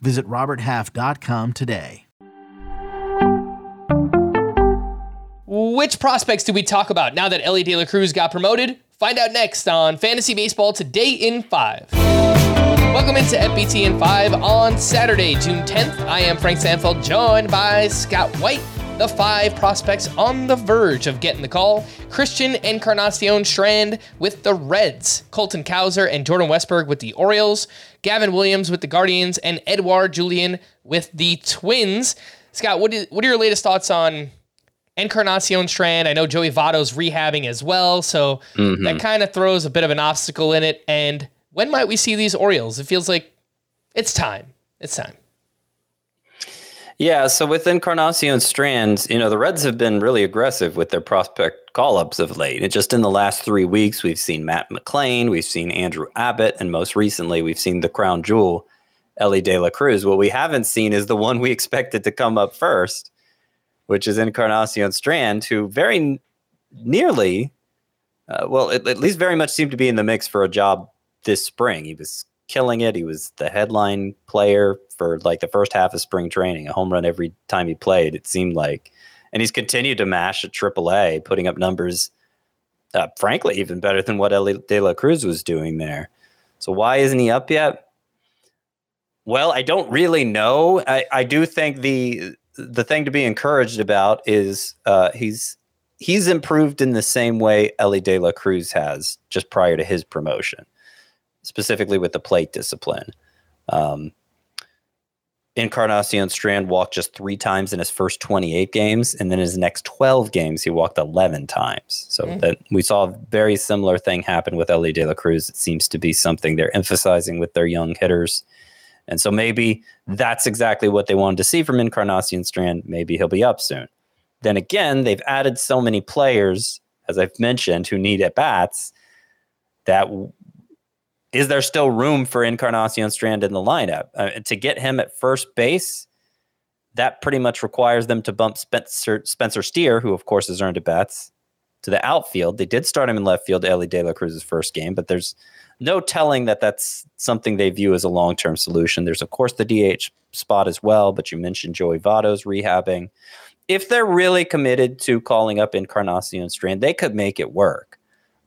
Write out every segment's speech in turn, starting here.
Visit RobertHalf.com today. Which prospects do we talk about now that Elly De La Cruz got promoted? Find out next on Fantasy Baseball Today in 5. Welcome into FBT in 5 on Saturday, June 10th. I am Frank Stampfl, joined by Scott White. The five prospects on the verge of getting the call Christian Encarnacion Strand with the Reds, Colton Cowser and Jordan Westburg with the Orioles, Gavin Williams with the Guardians, and Edouard Julien with the Twins. Scott, what, is, what are your latest thoughts on Encarnacion Strand? I know Joey Votto's rehabbing as well, so mm-hmm. that kind of throws a bit of an obstacle in it. And when might we see these Orioles? It feels like it's time. It's time. Yeah, so with Encarnacion Strands, you know, the Reds have been really aggressive with their prospect call ups of late. And just in the last three weeks, we've seen Matt McLain, we've seen Andrew Abbott, and most recently, we've seen the crown jewel, Elly De La Cruz. What we haven't seen is the one we expected to come up first, which is Encarnacion Strand, who very nearly, uh, well, at, at least very much seemed to be in the mix for a job this spring. He was killing it. He was the headline player for like the first half of spring training, a home run every time he played, it seemed like. And he's continued to mash at AAA, putting up numbers, uh, frankly, even better than what Elly De La Cruz was doing there. So why isn't he up yet? Well, I don't really know. I, I do think the the thing to be encouraged about is uh, he's he's improved in the same way Elly De La Cruz has just prior to his promotion specifically with the plate discipline. Um, Encarnacion Strand walked just three times in his first 28 games, and then his next 12 games, he walked 11 times. So mm. that we saw a very similar thing happen with Elly De La Cruz. It seems to be something they're emphasizing with their young hitters. And so maybe that's exactly what they wanted to see from Encarnacion Strand. Maybe he'll be up soon. Then again, they've added so many players, as I've mentioned, who need at bats that is there still room for Encarnacion Strand in the lineup? Uh, to get him at first base, that pretty much requires them to bump Spencer, Spencer Steer, who of course has earned at bats, to the outfield. They did start him in left field, Elly De La Cruz's first game, but there's no telling that that's something they view as a long term solution. There's of course the DH spot as well, but you mentioned Joey Votto's rehabbing. If they're really committed to calling up Encarnacion Strand, they could make it work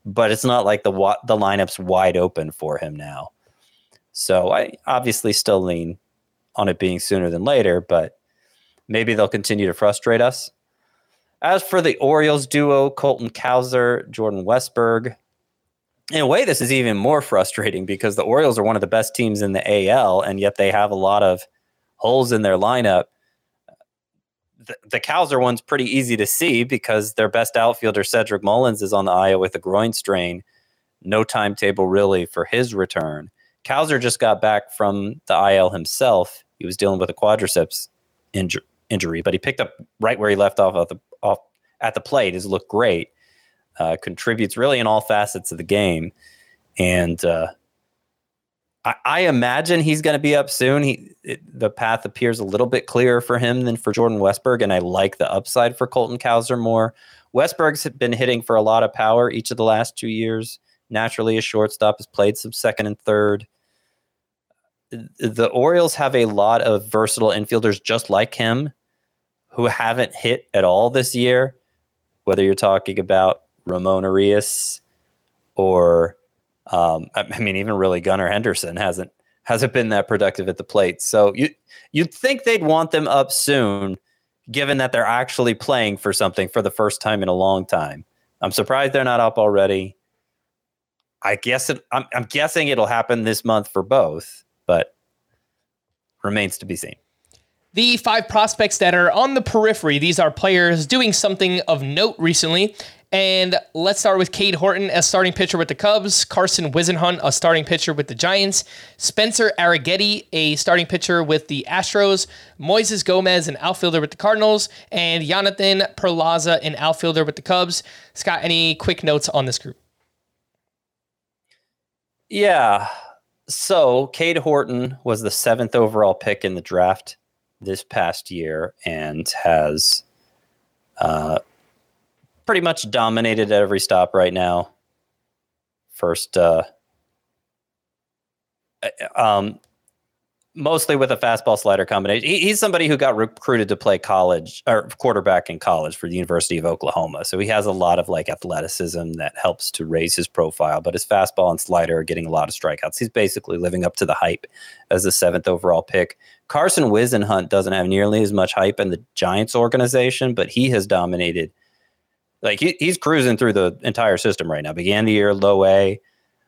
but it's not like the the lineup's wide open for him now. So I obviously still lean on it being sooner than later, but maybe they'll continue to frustrate us. As for the Orioles duo, Colton Cowser, Jordan Westburg, in a way, this is even more frustrating because the Orioles are one of the best teams in the AL, and yet they have a lot of holes in their lineup the, Cowser one's pretty easy to see because their best outfielder, Cedric Mullins, is on the IL with a groin strain. No timetable really for his return. Cowser just got back from the IL himself. He was dealing with a quadriceps inju- injury, but he picked up right where he left off, at the, off at the plate. Has looked great. Uh, contributes really in all facets of the game, and uh, I, imagine he's going to be up soon. He it, the path appears a little bit clearer for him than for Jordan Westburg, and I like the upside for Colton Cowser more. Westburg's been hitting for a lot of power each of the last two years. Naturally, a shortstop has played some second and third. The Orioles have a lot of versatile infielders just like him who haven't hit at all this year. Whether you're talking about Ramon Urias or um, I mean, even really Gunnar Henderson hasn't hasn't been that productive at the plate. So you you'd think they'd want them up soon, given that they're actually playing for something for the first time in a long time. I'm surprised they're not up already. I guess it, I'm, I'm guessing it'll happen this month for both, but remains to be seen. The five prospects that are on the periphery, these are players doing something of note recently. And let's start with Cade Horton as starting pitcher with the Cubs, Carson Whisenhunt, a starting pitcher with the Giants, Spencer Arrighetti, a starting pitcher with the Astros, Moises Gomez, an outfielder with the Cardinals, and Jonathan Perlaza, an outfielder with the Cubs. Scott, any quick notes on this group? Yeah. So Cade Horton was the seventh overall pick in the draft this past year and has uh, pretty much dominated at every stop right now. First, uh, um, mostly with a fastball slider combination. He, he's somebody who got recruited to play college or quarterback in college for the University of Oklahoma. So he has a lot of like athleticism that helps to raise his profile, but his fastball and slider are getting a lot of strikeouts. He's basically living up to the hype as the seventh overall pick. Carson Whisenhunt doesn't have nearly as much hype in the Giants organization, but he has dominated. Like he, he's cruising through the entire system right now. Began the year low A,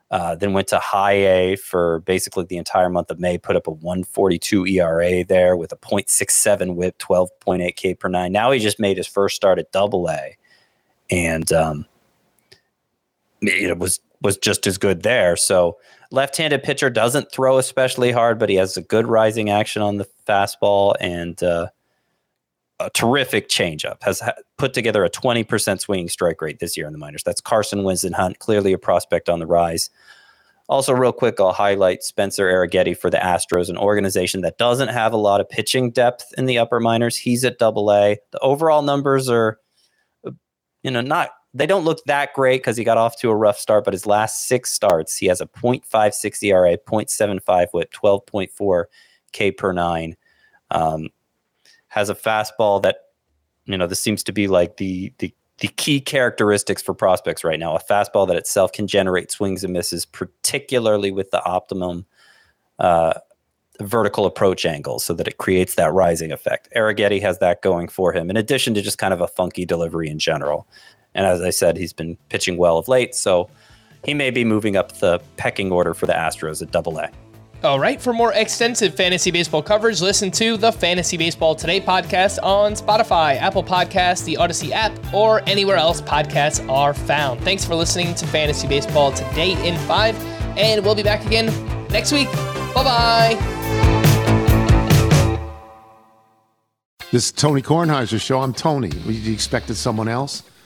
uh, then went to high A for basically the entire month of May, put up a 142 ERA there with a 0.67 whip, 12.8 K per nine. Now he just made his first start at double A and um, it was was just as good there. So left-handed pitcher doesn't throw especially hard, but he has a good rising action on the fastball and uh, a terrific changeup. Has put together a 20% swinging strike rate this year in the minors. That's Carson Whisenhunt, clearly a prospect on the rise. Also, real quick, I'll highlight Spencer Arrighetti for the Astros, an organization that doesn't have a lot of pitching depth in the upper minors. He's at Double A. The overall numbers are, you know, not they don't look that great because he got off to a rough start, but his last six starts, he has a 0.56 ERA, 0.75 whip, 12.4 K per nine. Um, has a fastball that, you know, this seems to be like the the the key characteristics for prospects right now. A fastball that itself can generate swings and misses, particularly with the optimum uh, vertical approach angle, so that it creates that rising effect. Arrighetti has that going for him, in addition to just kind of a funky delivery in general. And as I said, he's been pitching well of late, so he may be moving up the pecking order for the Astros at Double A. All right, for more extensive fantasy baseball coverage, listen to the Fantasy Baseball Today podcast on Spotify, Apple Podcasts, the Audacy app, or anywhere else podcasts are found. Thanks for listening to Fantasy Baseball Today in 5, and we'll be back again next week. Bye bye. This is Tony Kornheiser's show. I'm Tony. You expected someone else?